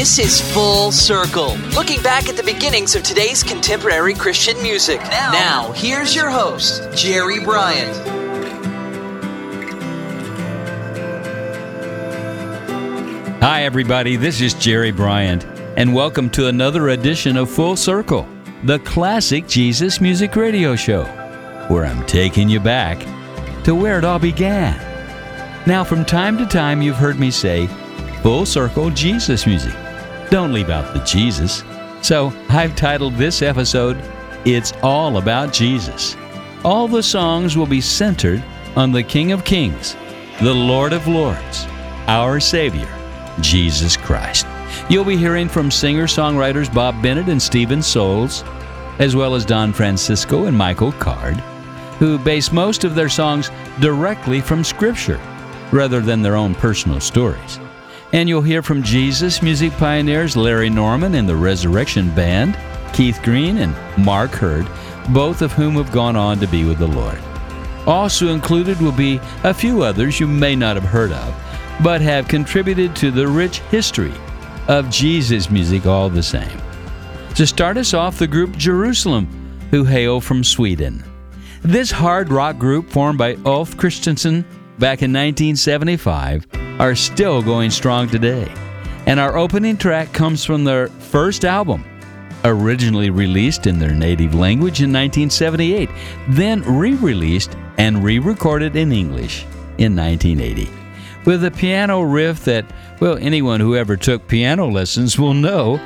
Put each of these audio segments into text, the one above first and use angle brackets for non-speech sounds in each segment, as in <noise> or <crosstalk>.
This is Full Circle, looking back at the beginnings of today's contemporary Christian music. Now, here's your host, Jerry Bryant. Hi, everybody. This is Jerry Bryant, and welcome to another edition of Full Circle, the classic Jesus music radio show, where I'm taking you back to where it all began. Now, from time to time, you've heard me say, Full Circle Jesus music. Don't leave out the Jesus. So, I've titled this episode, It's All About Jesus. All the songs will be centered on the King of Kings, the Lord of Lords, our Savior, Jesus Christ. You'll be hearing from singer songwriters Bob Bennett and Steven Soles, as well as Don Francisco and Michael Card, who base most of their songs directly from Scripture rather than their own personal stories. And you'll hear from Jesus music pioneers Larry Norman and the Resurrection Band, Keith Green and Mark Heard, both of whom have gone on to be with the Lord. Also included will be a few others you may not have heard of, but have contributed to the rich history of Jesus music all the same. To start us off, the group Jerusalem, who hail from Sweden. This hard rock group, formed by Ulf Christiansson back in 1975, are still going strong today. And our opening track comes from their first album, originally released in their native language in 1978, then re released and re recorded in English in 1980. With a piano riff that, well, anyone who ever took piano lessons will know.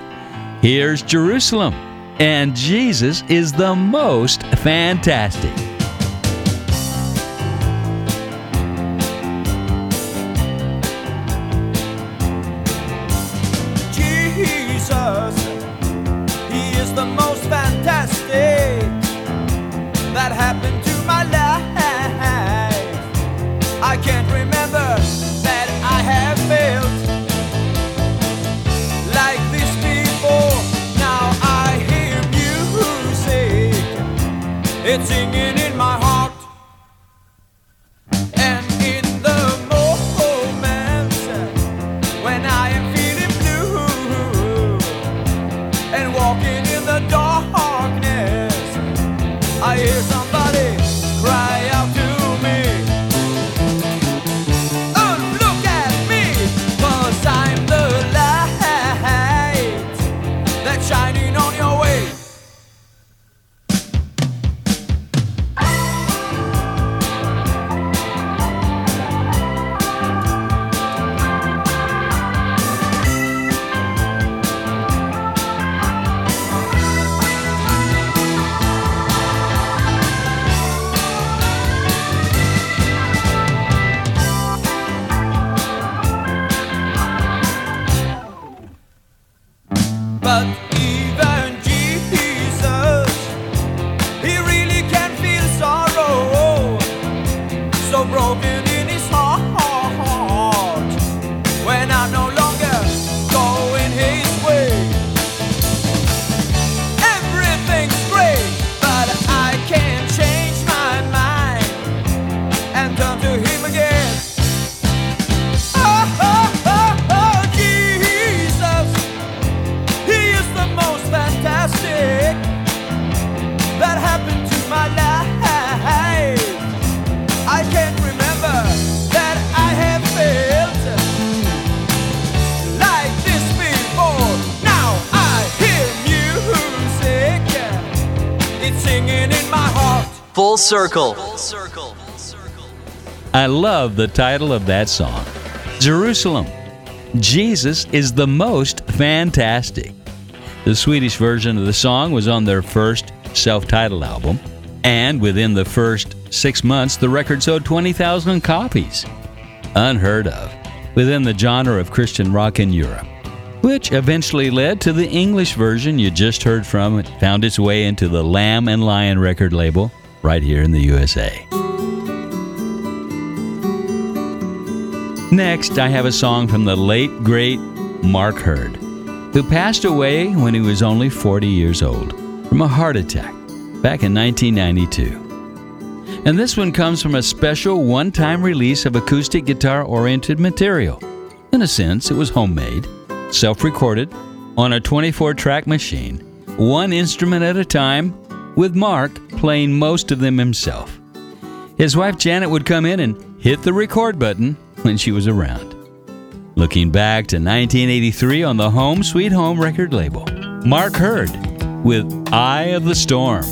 Here's Jerusalem, and Jesus is the most fantastic. Circle. I love the title of that song Jerusalem. Jesus is the most fantastic. The Swedish version of the song was on their first self titled album, and within the first six months, the record sold 20,000 copies. Unheard of. within the genre of Christian rock in Europe, which eventually led to the English version you just heard from. It found its way into the Lamb and Lion record label right here in the USA. Next, I have a song from the late, great Mark Heard, who passed away when he was only 40 years old from a heart attack back in 1992. And this one comes from a special one time release of acoustic guitar oriented material. In a sense, it was homemade, self recorded, on a 24 track machine, one instrument at a time, with Mark playing most of them himself. His wife Janet would come in and hit the record button when she was around. Looking back to 1983 on the Home Sweet Home record label, Mark Heard with Eye of the Storm.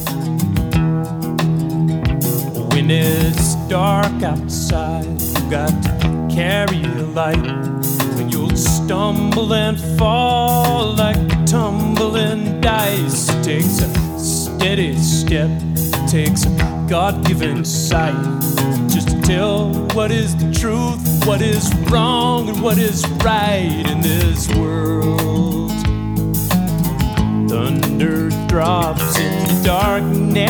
When it's dark outside, you got to carry a light. When you'll stumble and fall like tumbling dice, takes a steady step, it takes a God given sight just to tell what is the truth, what is wrong, and what is right in this world. Thunder drops in darkness.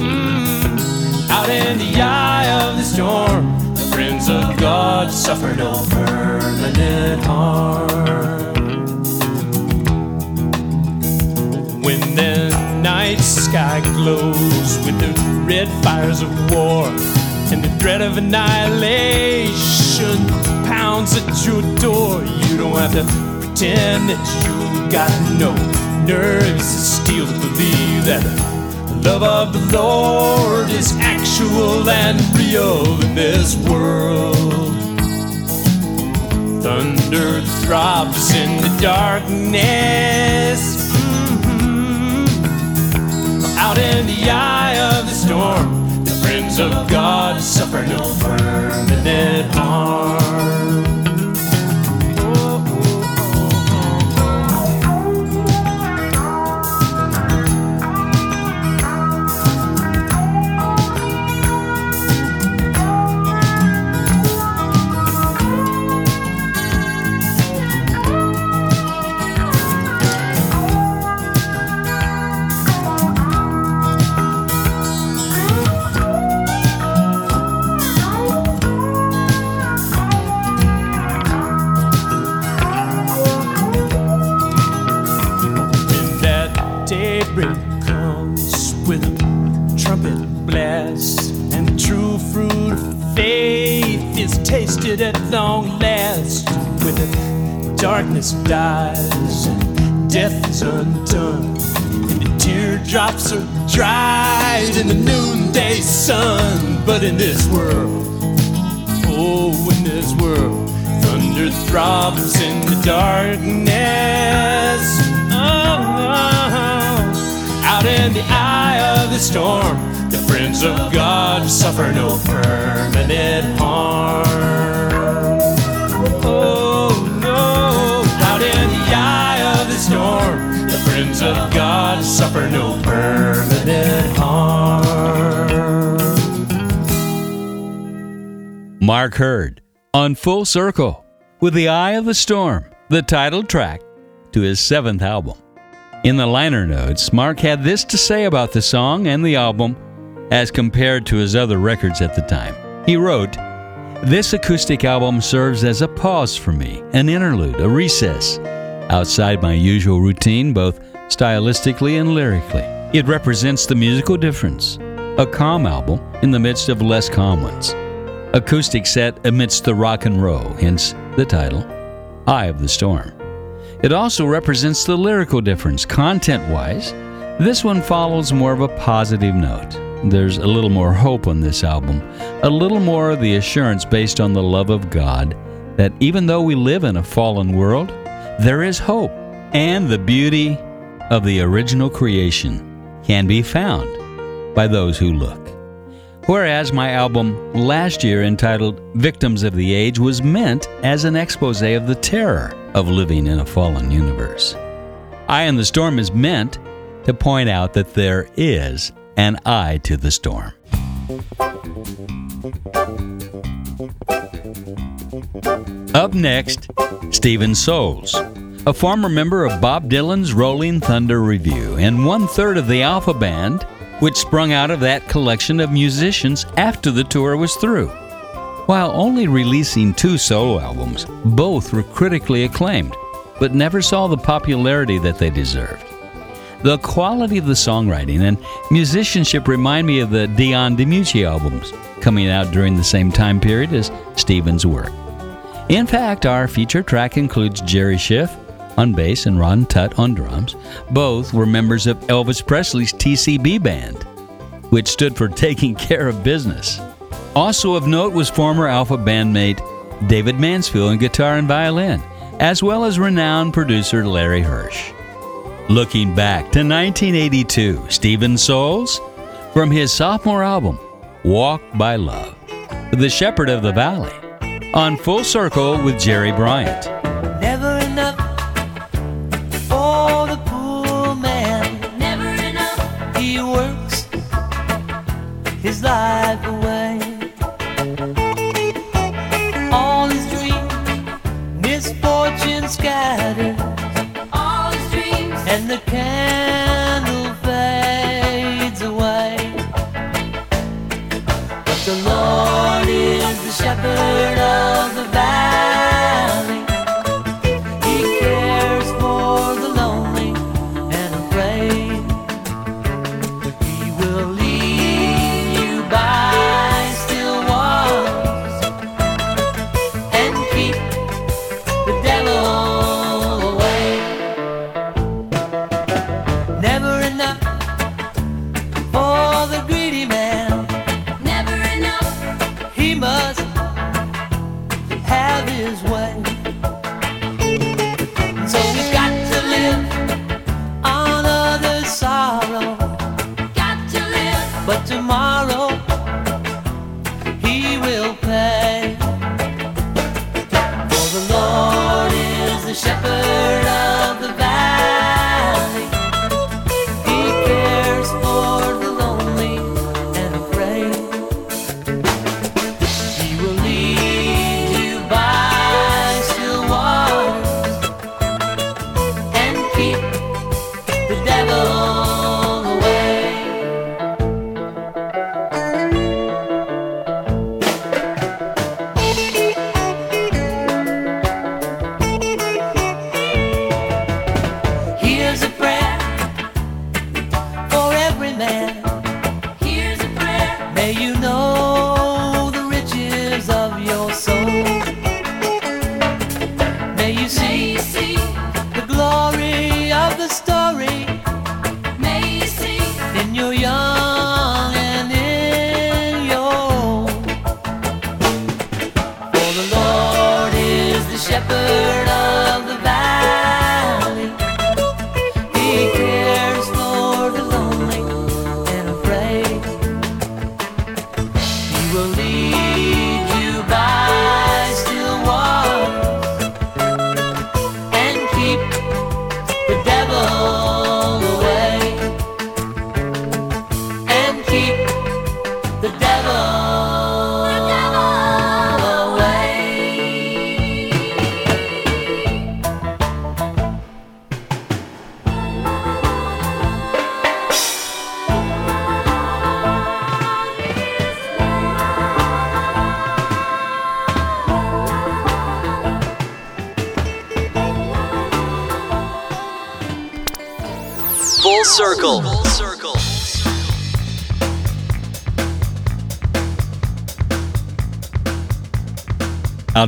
Mm, out in the eye of the storm, the friends of God suffer no permanent harm. Night sky glows with the red fires of war and the dread of annihilation pounds at your door, you don't have to pretend that you got no nerves of steel to believe that the love of the Lord is actual and real in this world. Thunder throbs in the darkness. Out in the eye of the storm, the friends of God suffer no permanent darkness dies and death is undone, and the teardrops are dried in the noonday sun. But in this world, Oh, in this world, thunder throbs in the darkness. Oh, out in the eye of the storm, the friends of God suffer no permanent harm. Suffer no permanent harm. Mark Heard on Full Circle with The Eye of the Storm, the title track to his seventh album. In the liner notes, Mark had this to say about the song and the album as compared to his other records at the time. He wrote, This acoustic album serves as a pause for me, an interlude, a recess, outside my usual routine, both stylistically and lyrically. It represents the musical difference, a calm album in the midst of less calm ones acoustic set amidst the rock and roll, hence the title, Eye of the Storm. It also represents the lyrical difference, content wise. This one follows more of a positive note. There's a little more hope on this album, a little more of the assurance based on the love of God that even though we live in a fallen world, there is hope, and the beauty of the original creation can be found by those who look. Whereas my album last year, entitled Victims of the Age, was meant as an expose of the terror of living in a fallen universe. Eye in the Storm is meant to point out that there is an eye to the storm. Up next, Steven Soles, a former member of Bob Dylan's Rolling Thunder Revue and one third of the Alpha Band, which sprung out of that collection of musicians after the tour was through. While only releasing two solo albums, both were critically acclaimed, but never saw the popularity that they deserved. The quality of the songwriting and musicianship remind me of the Dion DiMucci albums, coming out during the same time period as Steven's work. In fact, our feature track includes Jerry Scheff on bass and Ron Tutt on drums. Both were members of Elvis Presley's TCB band, which stood for Taking Care of Business. Also of note was former Alpha bandmate David Mansfield on guitar and violin, as well as renowned producer Larry Hirsch. Looking back to 1982, Steven Soles, from his sophomore album, Walk by Love, The Shepherd of the Valley, on Full Circle with Jerry Bryant.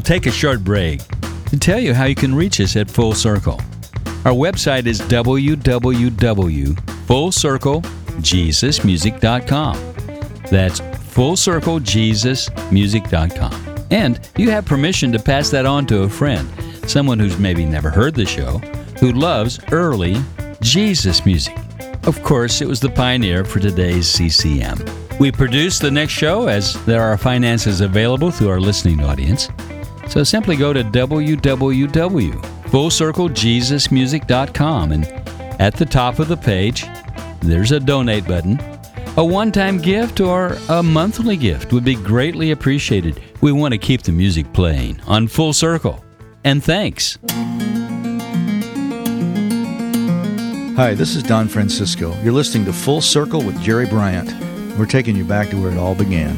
Take a short break to tell you how you can reach us at Full Circle. Our website is www.fullcirclejesusmusic.com. That's fullcirclejesusmusic.com. And you have permission to pass that on to a friend, someone who's maybe never heard the show, who loves early Jesus music. Of course, it was the pioneer for today's CCM. We produce the next show as there are finances available through our listening audience. So simply go to www.fullcirclejesusmusic.com and at the top of the page, there's a donate button. A one time gift or a monthly gift would be greatly appreciated. we want to keep the music playing on Full Circle. And thanks. Hi, this is Don Francisco. You're listening to Full Circle with Jerry Bryant. We're taking you back to where it all began.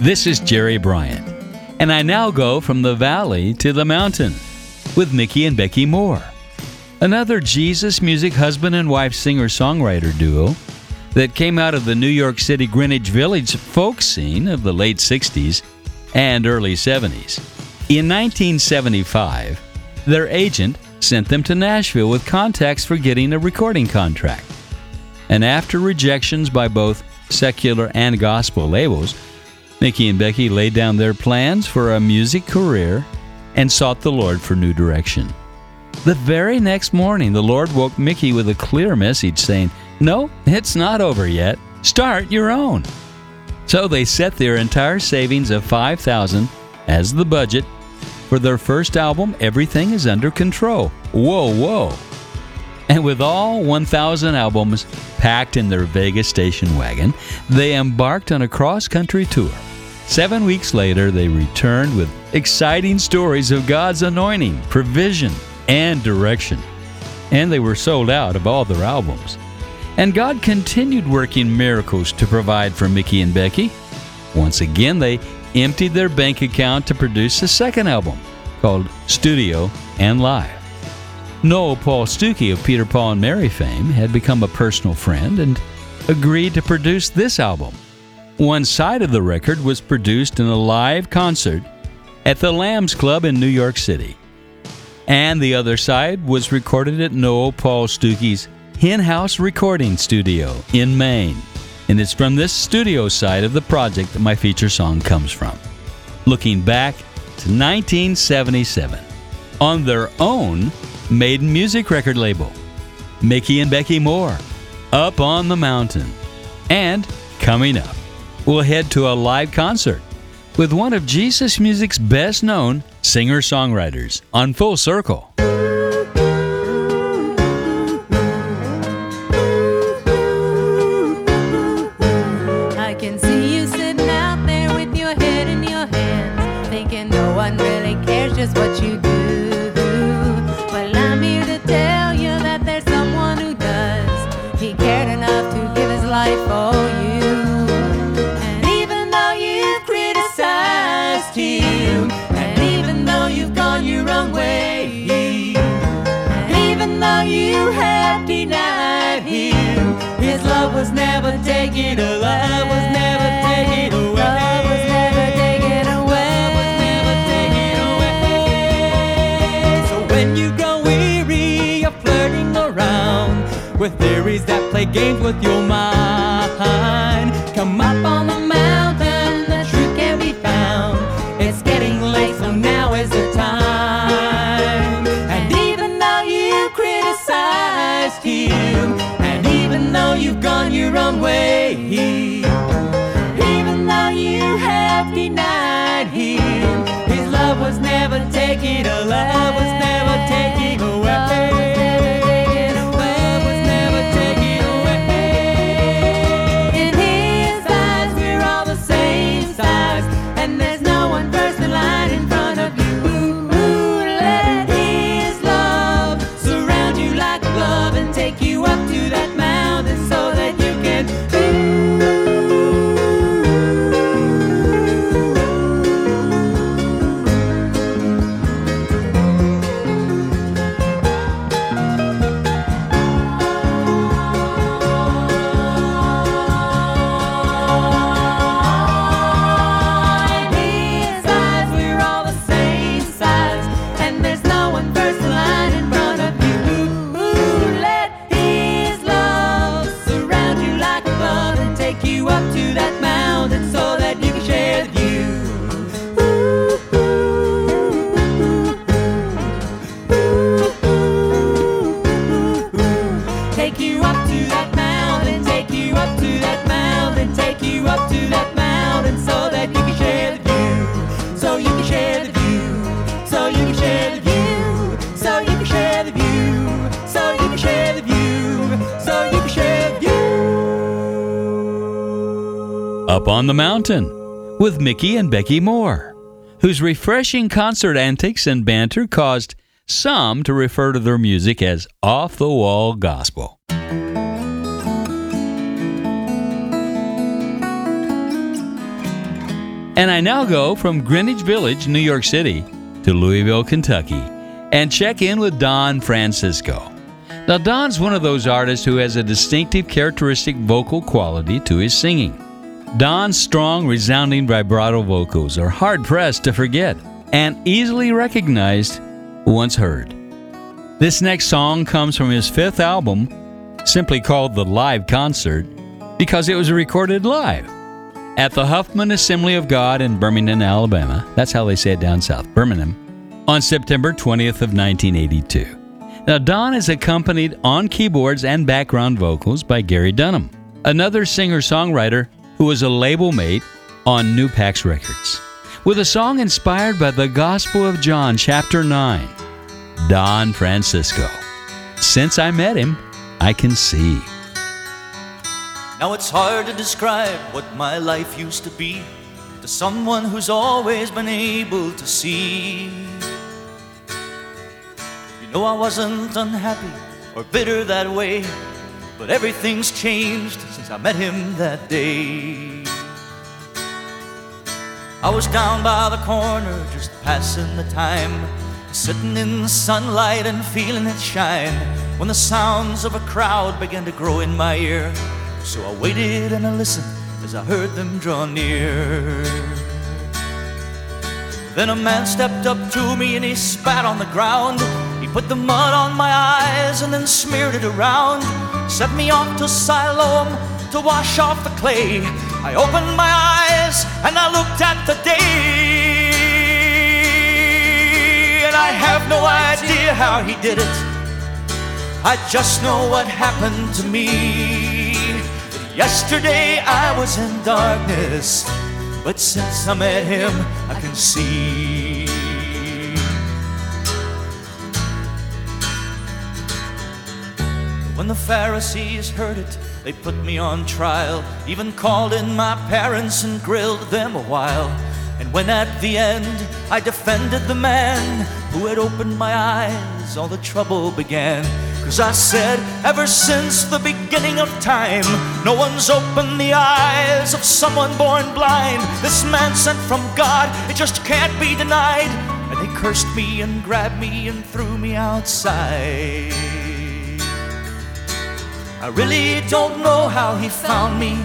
This is Jerry Bryant, and I now go from the valley to the mountain with Mickey and Becky Moore, another Jesus music husband and wife singer songwriter duo that came out of the New York City Greenwich Village folk scene of the late 60s and early 70s. In 1975, their agent sent them to Nashville with contacts for getting a recording contract. And after rejections by both secular and gospel labels, Mickey and Becky laid down their plans for a music career and sought the Lord for new direction. The very next morning, the Lord woke Mickey with a clear message saying, No, it's not over yet. Start your own. So they set their entire savings of 5000 as the budget for their first album, Everything is Under Control. Whoa, whoa. And with all 1,000 albums packed in their Vegas station wagon, they embarked on a cross country tour. Seven weeks later, they returned with exciting stories of God's anointing, provision, and direction. And they were sold out of all their albums. And God continued working miracles to provide for Mickey and Becky. Once again, they emptied their bank account to produce a second album called Studio and Live. Noel Paul Stookey of Peter Paul and Mary fame had become a personal friend and agreed to produce this album. One side of the record was produced in a live concert at the Lambs Club in New York City. And the other side was recorded at Noel Paul Stookey's Hen House Recording Studio in Maine. And it's from this studio side of the project that my feature song comes from. Looking back to 1977 on their own Maiden Music record label, Mickey and Becky Moore, Up on the Mountain. And coming up, we'll head to a live concert with one of Jesus music's best known singer songwriters on Full Circle. Never taken away. Love was never taken away. Love was never taken away. Was never taken away. So when you grow weary of flirting around with theories that play games with your mind, on the Mountain with Mickey and Becky Moore, whose refreshing concert antics and banter caused some to refer to their music as off the wall gospel. And I now go from Greenwich Village, New York City, to Louisville, Kentucky, and check in with Don Francisco. Now, Don's one of those artists who has a distinctive characteristic vocal quality to his singing. Don's strong, resounding vibrato vocals are hard pressed to forget and easily recognized once heard. This next song comes from his fifth album, simply called The Live Concert, because it was recorded live at the Huffman Assembly of God in Birmingham, Alabama. That's how they say it down south, Birmingham, on September 20th of 1982. Now, Don is accompanied on keyboards and background vocals by Gary Dunham, another singer-songwriter who was a label mate on New Records, with a song inspired by the Gospel of John, chapter 9, Don Francisco. Since I met him, I can see. Now it's hard to describe what my life used to be to someone who's always been able to see. You know, I wasn't unhappy or bitter that way, but everything's changed since I met him that day. I was down by the corner, just passing the time, sitting in the sunlight and feeling it shine, when the sounds of a crowd began to grow in my ear. So I waited and I listened as I heard them draw near. Then a man stepped up to me and he spat on the ground. He put the mud on my eyes and then smeared it around. Set me off to Siloam to wash off the clay. I opened my eyes and I looked at the day. And I have no idea how he did it. I just know what happened to me. Yesterday I was in darkness, but since I met him, I can see. When the Pharisees heard it, they put me on trial, even called in my parents and grilled them a while. And when at the end I defended the man who had opened my eyes, all the trouble began. Cause I said, ever since the beginning of time, no one's opened the eyes of someone born blind. This man sent from God, it just can't be denied. And they cursed me and grabbed me and threw me outside. I really don't know how he found me,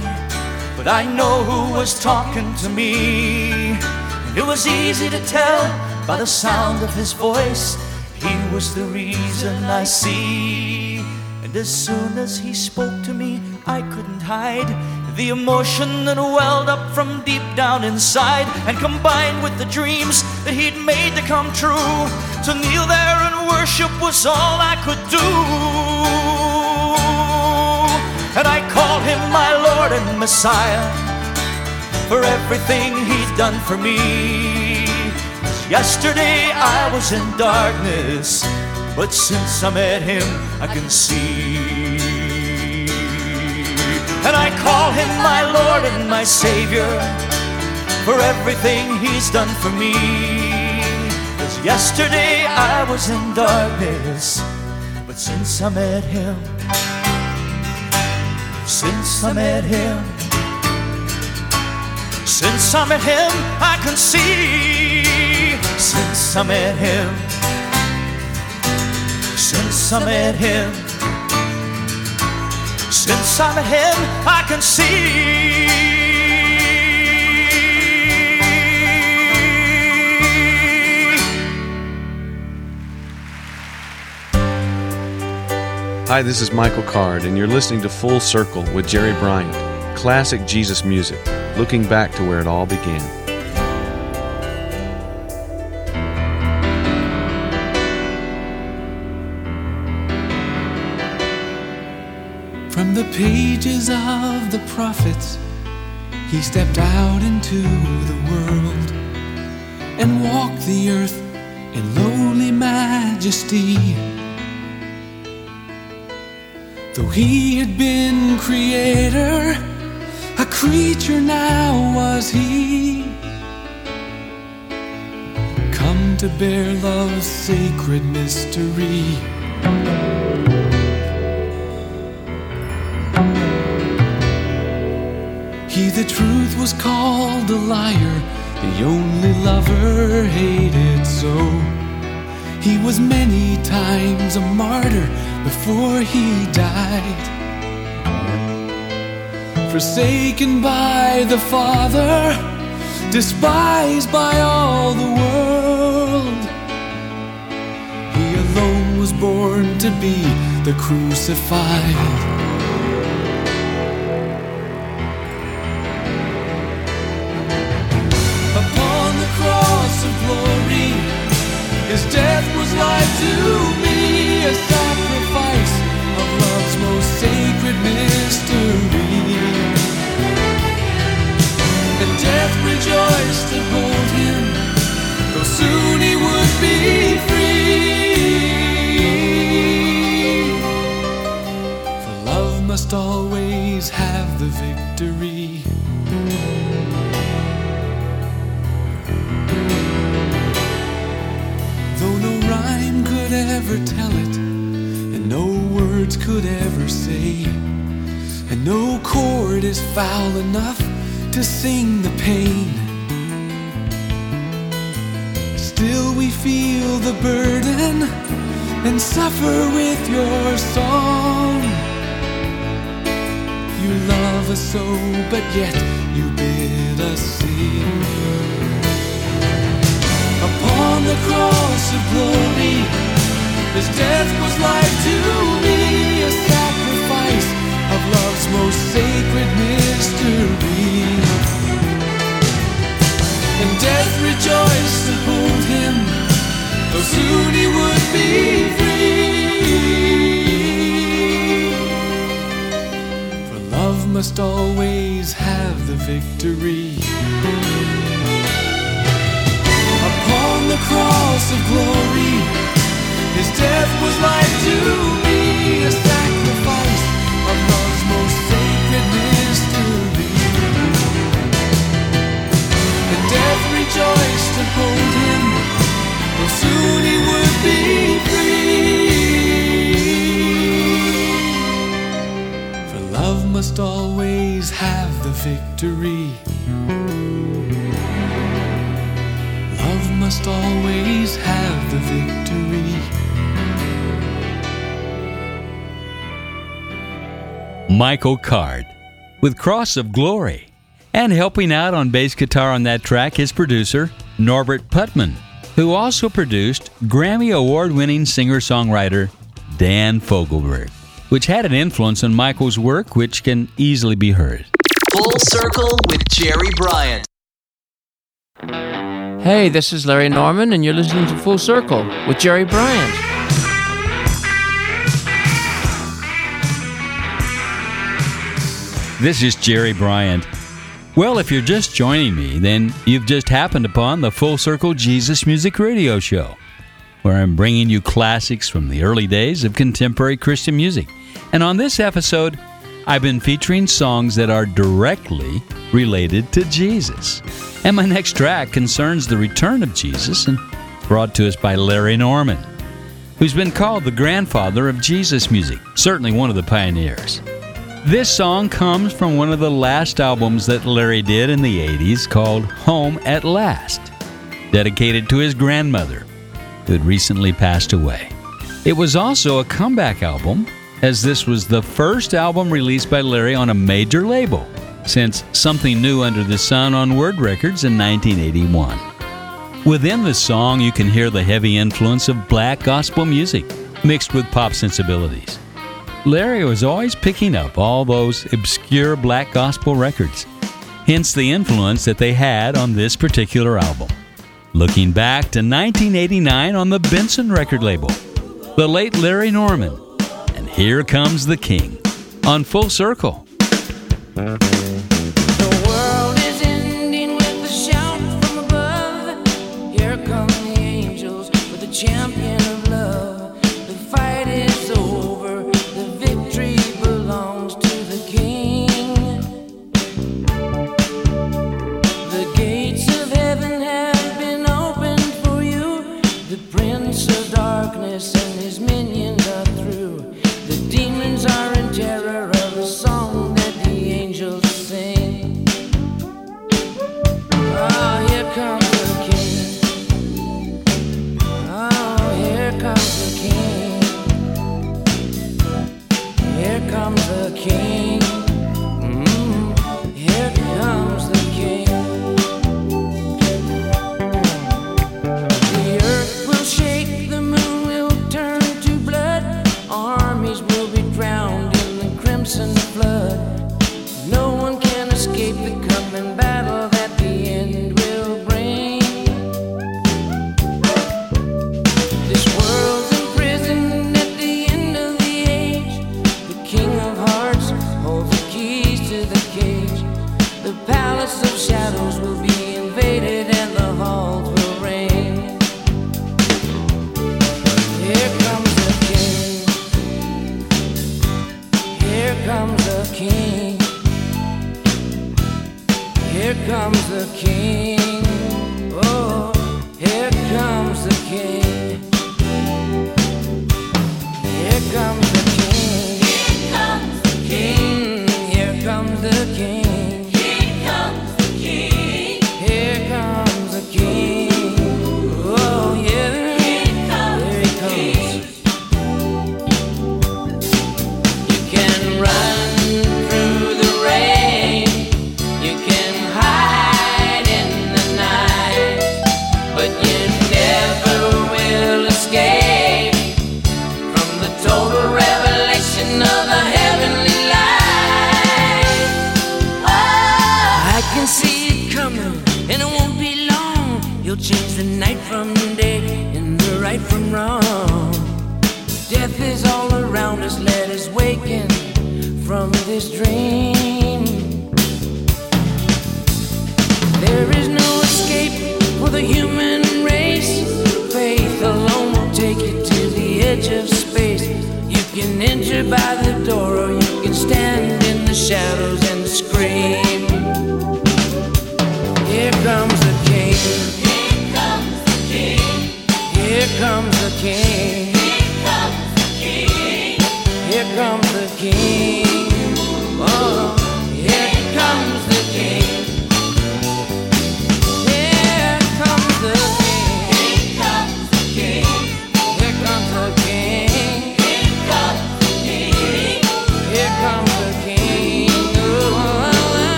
but I know who was talking to me. And it was easy to tell by the sound of his voice. He was the reason I see. And as soon as he spoke to me, I couldn't hide the emotion that welled up from deep down inside and combined with the dreams that he'd made to come true. To kneel there and worship was all I could do. And I call him my Lord and Messiah for everything he's done for me. Yesterday I was in darkness, but since I met him, I can see. And I call him my Lord and my Savior for everything he's done for me. Cause yesterday I was in darkness, but since I met him, since I met him, since I met him, I can see. Since I met him, since I met him, since I met him, I can see. Hi, this is Michael Card, and you're listening to Full Circle with Jerry Bryant. Classic Jesus music, looking back to where it all began. From the pages of the prophets, he stepped out into the world and walked the earth in lowly majesty. Though he had been creator, a creature now was he? Come to bear love's sacred mystery. He, the truth, was called a liar, the only lover hated so. He was many times a martyr before he died. Forsaken by the Father, despised by all the world. He alone was born to be the crucified. Could ever say, and no chord is foul enough to sing the pain. Still, we feel the burden and suffer with your song. You love us so, but yet you bid us sing. Upon the cross of glory, his death was life to me, a sacrifice of love's most sacred mystery. And death rejoiced to hold him, though soon he would be free. For love must always have the victory. Upon the cross of glory, must always have the victory. Love must always have the victory. Michael Card with Cross of Glory. And helping out on bass guitar on that track, his producer, Norbert Putnam, who also produced Grammy Award winning singer songwriter Dan Fogelberg, which had an influence on Michael's work, which can easily be heard. Full Circle with Jerry Bryant. Hey, this is Larry Norman, and you're listening to Full Circle with Jerry Bryant. This is Jerry Bryant. Well, if you're just joining me, then you've just happened upon the Full Circle Jesus Music Radio Show, where I'm bringing you classics from the early days of contemporary Christian music. And on this episode, I've been featuring songs that are directly related to Jesus. And my next track concerns the return of Jesus and brought to us by Larry Norman, who's been called the grandfather of Jesus music, certainly one of the pioneers. This song comes from one of the last albums that Larry did in the 80s called Home at Last, dedicated to his grandmother, who had recently passed away. It was also a comeback album, as this was the first album released by Larry on a major label since Something New Under the Sun on Word Records in 1981. Within the song, you can hear the heavy influence of black gospel music mixed with pop sensibilities. Larry was always picking up all those obscure black gospel records, hence the influence that they had on this particular album. Looking back to 1989 on the Benson record label, the late Larry Norman, and Here Comes the King on Full Circle. The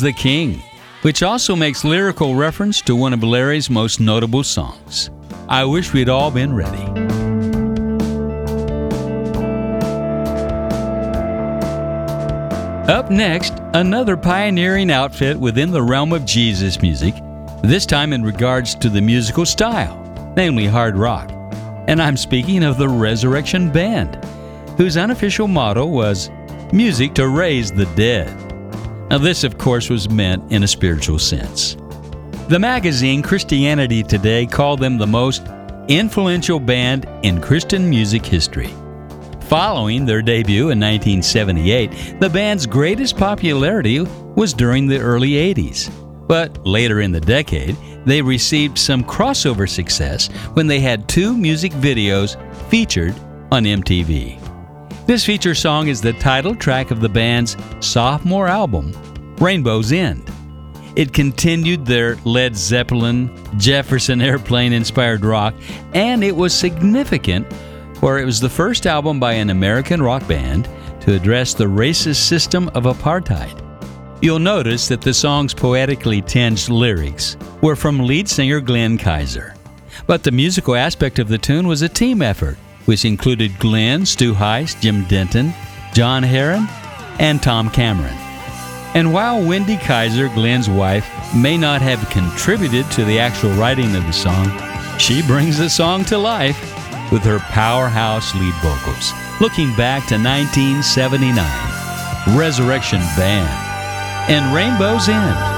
The King, which also makes lyrical reference to one of Larry's most notable songs. I wish we'd all been ready. Up next, another pioneering outfit within the realm of Jesus music, this time in regards to the musical style, namely hard rock. And I'm speaking of the Resurrection Band, whose unofficial motto was music to raise the dead. Now, this, of course, was meant in a spiritual sense. The magazine Christianity Today called them the most influential band in Christian music history. Following their debut in 1978, the band's greatest popularity was during the early 80s. But later in the decade, they received some crossover success when they had two music videos featured on MTV. This feature song is the title track of the band's sophomore album, Rainbow's End. It continued their Led Zeppelin, Jefferson Airplane inspired rock, and it was significant for it was the first album by an American rock band to address the racist system of apartheid. You'll notice that the song's poetically tinged lyrics were from lead singer Glenn Kaiser. But the musical aspect of the tune was a team effort, which included Glenn, Stu Heiss, Jim Denton, John Herrin, and Tom Cameron. And while Wendy Kaiser, Glenn's wife, may not have contributed to the actual writing of the song, she brings the song to life with her powerhouse lead vocals. Looking back to 1979, Resurrection Band, and Rainbow's End.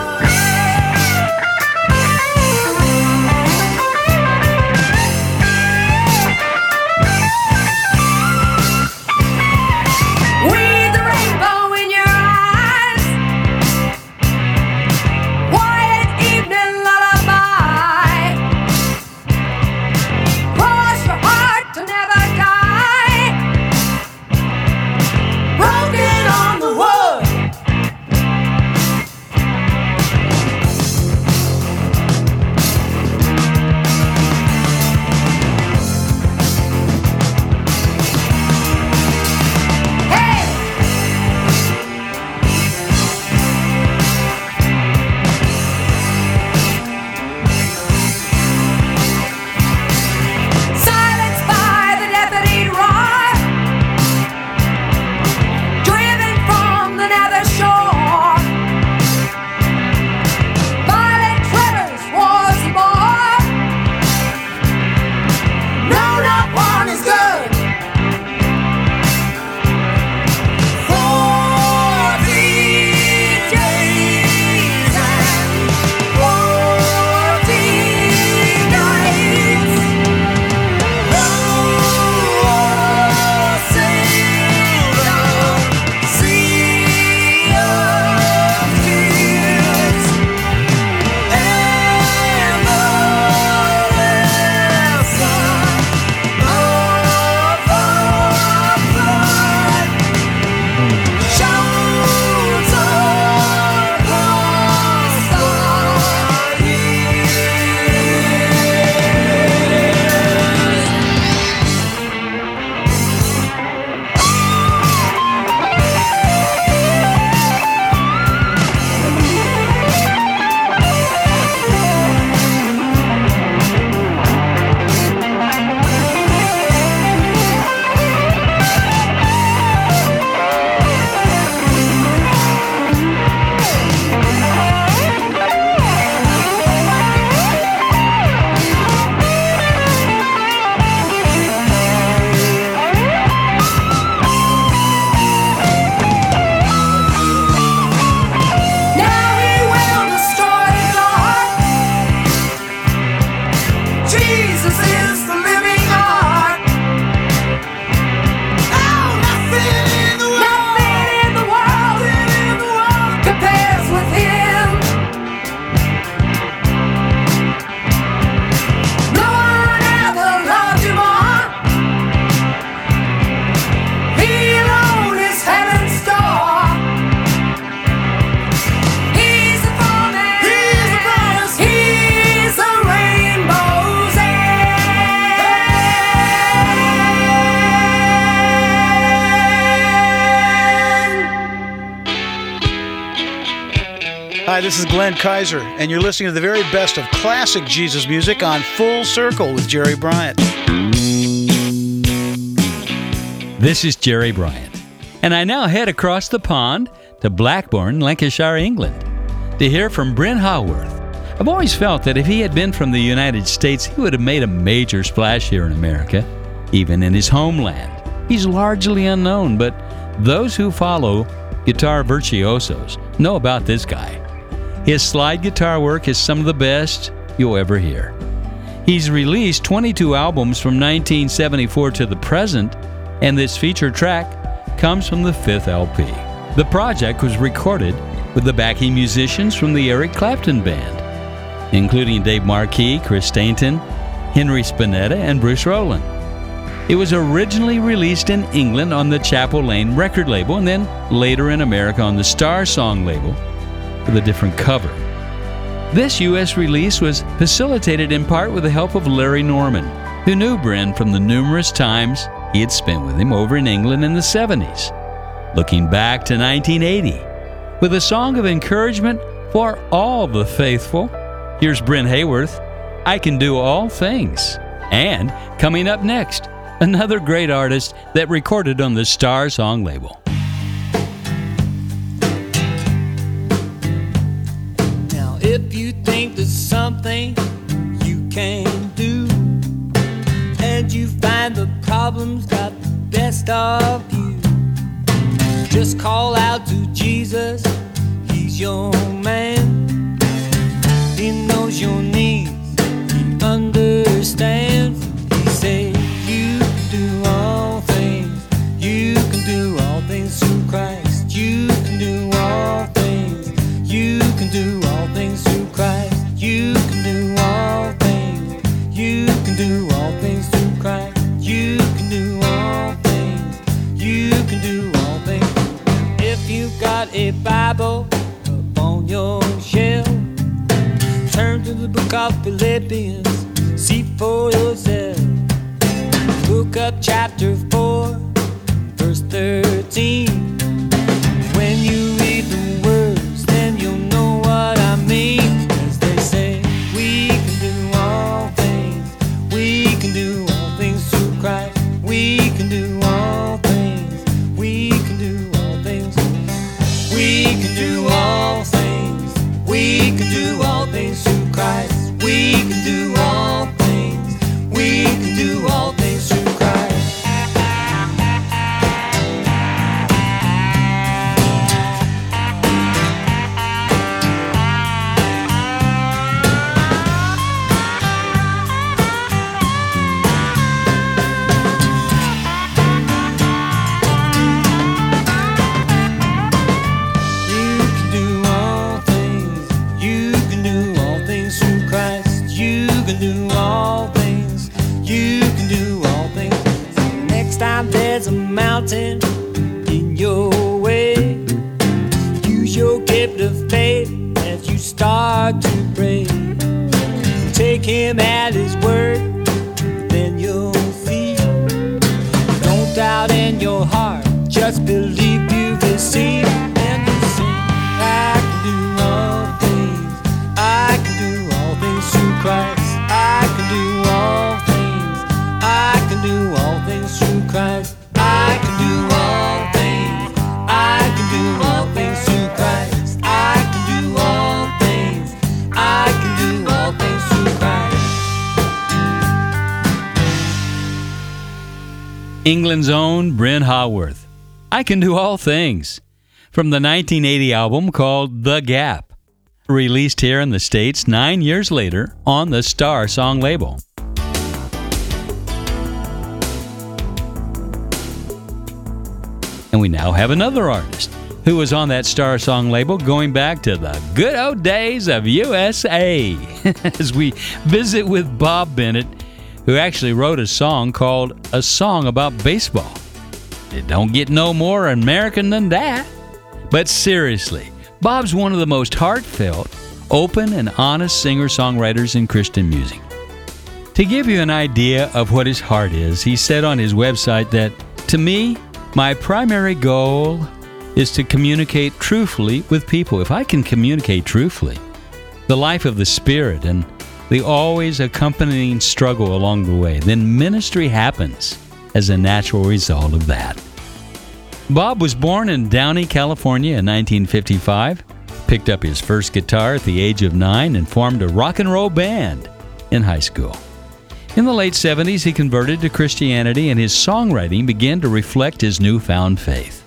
Glenn Kaiser, and you're listening to the very best of classic Jesus music on Full Circle with Jerry Bryant. This is Jerry Bryant, and I now head across the pond to Blackburn, Lancashire, England, to hear from Bryn Haworth. I've always felt that if he had been from the United States, he would have made a major splash here in America, even in his homeland. He's largely unknown, but those who follow guitar virtuosos know about this guy. His slide guitar work is some of the best you'll ever hear. He's released 22 albums from 1974 to the present, and this feature track comes from the fifth LP. The project was recorded with the backing musicians from the Eric Clapton Band, including Dave Markee, Chris Stainton, Henry Spinetti, and Bruce Rowland. It was originally released in England on the Chapel Lane record label and then later in America on the Star Song label with a different cover. This U.S. release was facilitated in part with the help of Larry Norman, who knew Bryn from the numerous times he had spent with him over in England in the 70s. looking back to 1980 with a song of encouragement for all the faithful. Here's Bryn Haworth, I Can Do All Things. And coming up next, another great artist that recorded on the Star Song label. You can do, and you find the problems got the best of you, just call out to Jesus. He's your man. He knows your needs. He understands. The book of Philippians. See for yourself. Look up chapter Can Do All Things. From the 1980 album called The Gap. Released here in the States nine years later on the Star Song label. And we now have another artist who was on that Star Song label going back to the good old days of USA <laughs> as we visit with Bob Bennett, who actually wrote a song called A Song About Baseball. It don't get no more American than that. But seriously, Bob's one of the most heartfelt, open, and honest singer songwriters in Christian music. To give you an idea of what his heart is, he said on his website that, To me, my primary goal is to communicate truthfully with people. If I can communicate truthfully, the life of the Spirit and the always accompanying struggle along the way, then ministry happens as a natural result of that. Bob was born in Downey, California in 1955, picked up his first guitar at the age of nine, and formed a rock and roll band in high school. In the late 70s, he converted to Christianity and his songwriting began to reflect his newfound faith.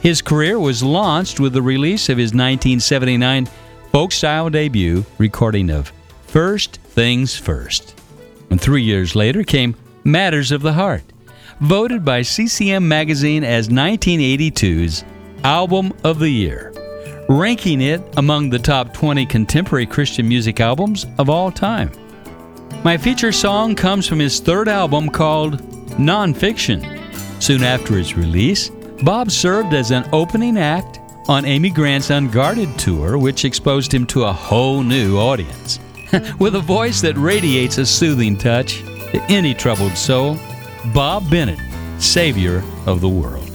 His career was launched with the release of his 1979 folk style debut recording of First Things First. And three years later came Matters of the Heart, voted by CCM Magazine as 1982's Album of the Year, ranking it among the top 20 contemporary Christian music albums of all time. My feature song comes from his third album called Nonfiction. Soon after its release, Bob served as an opening act on Amy Grant's Unguarded tour, which exposed him to a whole new audience. <laughs> With a voice that radiates a soothing touch to any troubled soul, Bob Bennett, Savior of the World.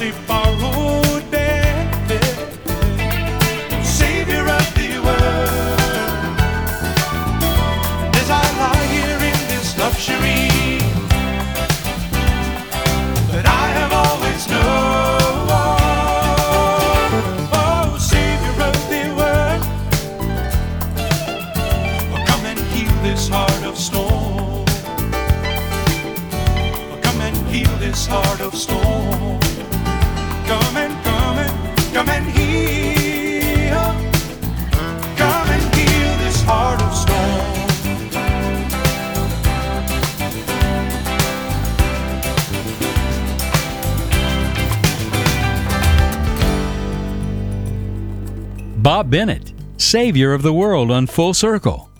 Stranger's house, Bennett, Savior of the World on Full Circle.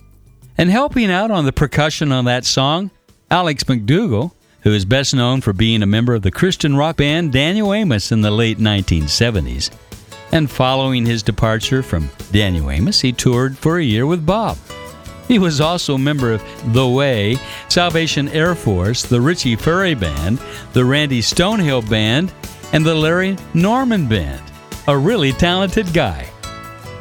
And helping out on the percussion on that song, Alex MacDougall, who is best known for being a member of the Christian rock band Daniel Amos in the late 1970s. And following his departure from Daniel Amos, he toured for a year with Bob. He was also a member of The Way, Salvation Air Force, the Richie Furay Band, the Randy Stonehill Band, and the Larry Norman Band. A really talented guy,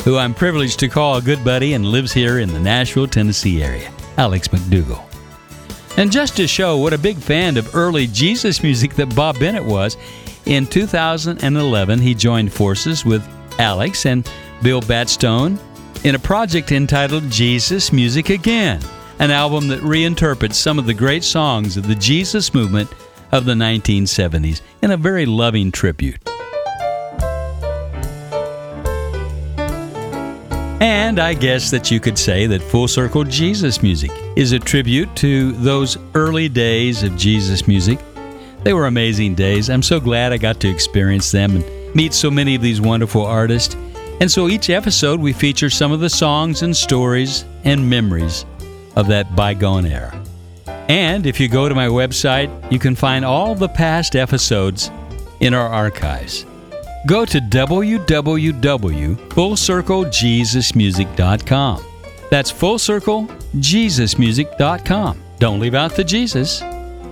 who I'm privileged to call a good buddy and lives here in the Nashville, Tennessee area, Alex MacDougall. And just to show what a big fan of early Jesus music that Bob Bennett was, in 2011 he joined forces with Alex and Bill Batstone in a project entitled Jesus Music Again, an album that reinterprets some of the great songs of the Jesus movement of the 1970s in a very loving tribute. And I guess that you could say that Full Circle Jesus music is a tribute to those early days of Jesus music. They were amazing days. I'm so glad I got to experience them and meet so many of these wonderful artists. And so each episode we feature some of the songs and stories and memories of that bygone era. And if you go to my website, you can find all the past episodes in our archives. Go to www.fullcirclejesusmusic.com. That's fullcirclejesusmusic.com. Don't leave out the Jesus.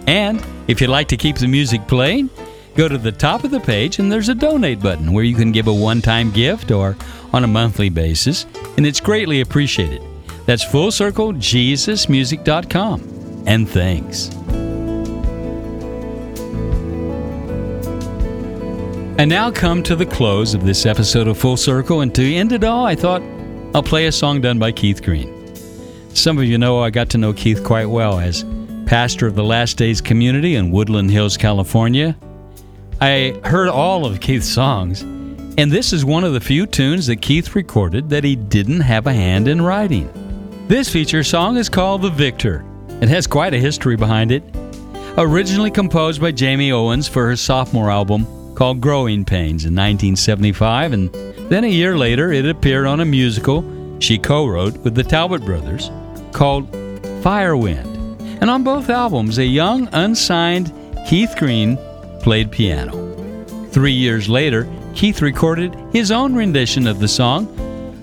And if you'd like to keep the music playing, go to the top of the page and there's a donate button where you can give a one time gift or on a monthly basis, and it's greatly appreciated. That's fullcirclejesusmusic.com. And thanks. And now come to the close of this episode of Full Circle, and to end it all, I thought I'll play a song done by Keith Green. Some of you know I got to know Keith quite well as pastor of the Last Days community in Woodland Hills, California. I heard all of Keith's songs, and this is one of the few tunes that Keith recorded that he didn't have a hand in writing. This feature song is called The Victor. It has quite a history behind it. Originally composed by Jamie Owens for her sophomore album called Growing Pains in 1975, and then a year later it appeared on a musical she co wrote with the Talbot brothers called Firewind. And on both albums, a young, unsigned Keith Green played piano. Three years later, Keith recorded his own rendition of the song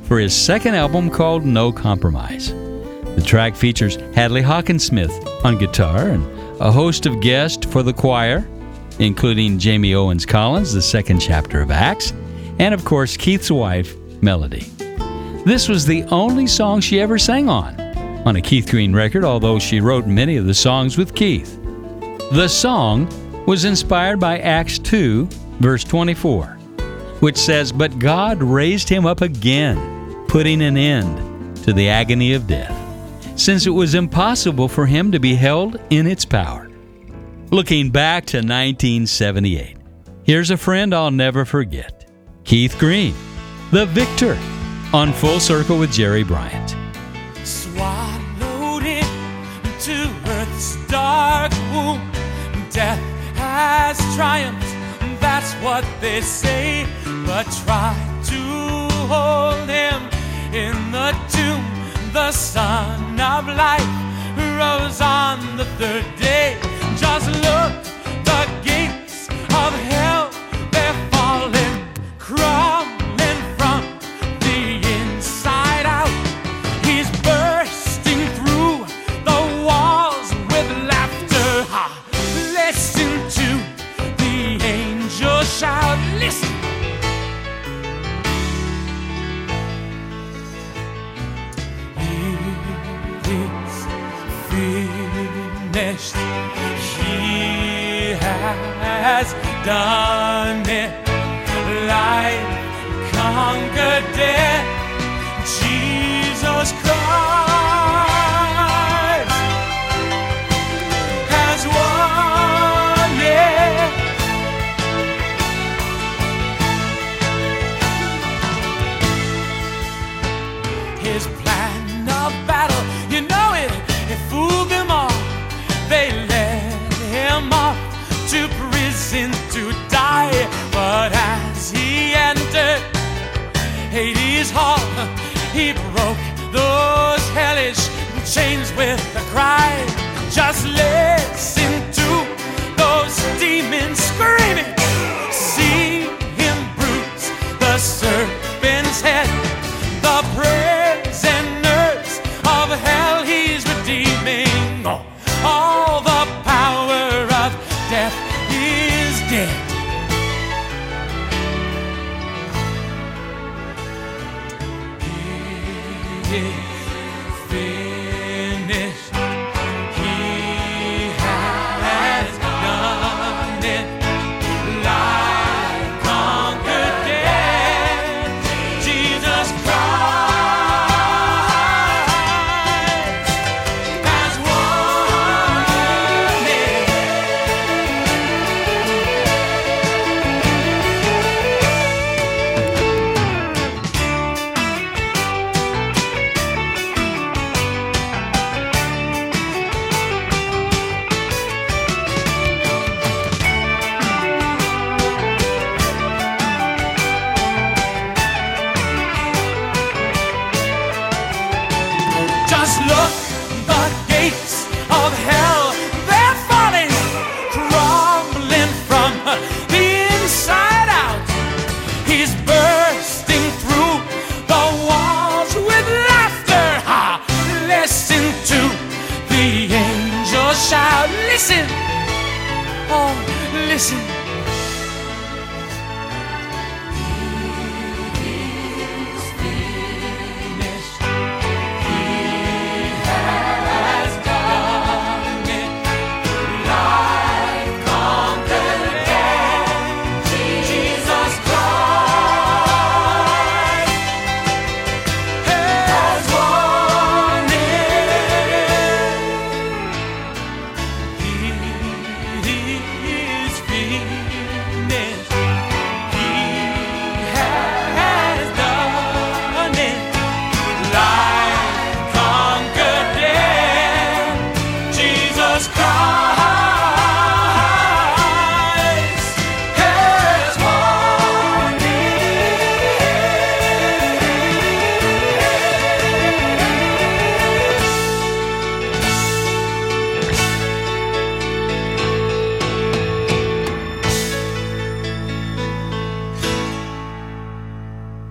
for his second album called No Compromise. The track features Hadley Hockensmith on guitar and a host of guests for the choir, including Jamie Owens Collins, the second chapter of Acts, and of course Keith's wife, Melody. This was the only song she ever sang on, on a Keith Green record, although she wrote many of the songs with Keith. The song was inspired by Acts 2, verse 24, which says, But God raised him up again, putting an end to the agony of death, since it was impossible for him to be held in its power. Looking back to 1978, here's a friend I'll never forget Keith Green, the victor, on Full Circle with Jerry Bryant. Swallowed earth's dark womb. Death has triumphed, that's what they say. But try to hold him in the tomb. The Son of Life rose on the third day. Just look, the gates of hell, has done it. Life conquered death. Oh, listen.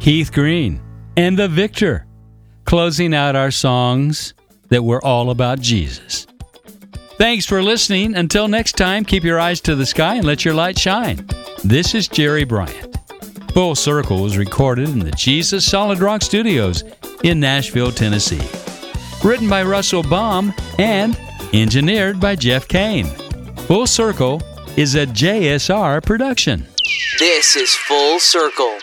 Keith Green and The Victor, closing out our songs that were all about Jesus. Thanks for listening. Until next time, keep your eyes to the sky and let your light shine. This is Jerry Bryant. Full Circle was recorded in the Jesus Solid Rock Studios in Nashville, Tennessee. Written by Russell Baum and engineered by Jeff Kane. Full Circle is a JSR production. This is Full Circle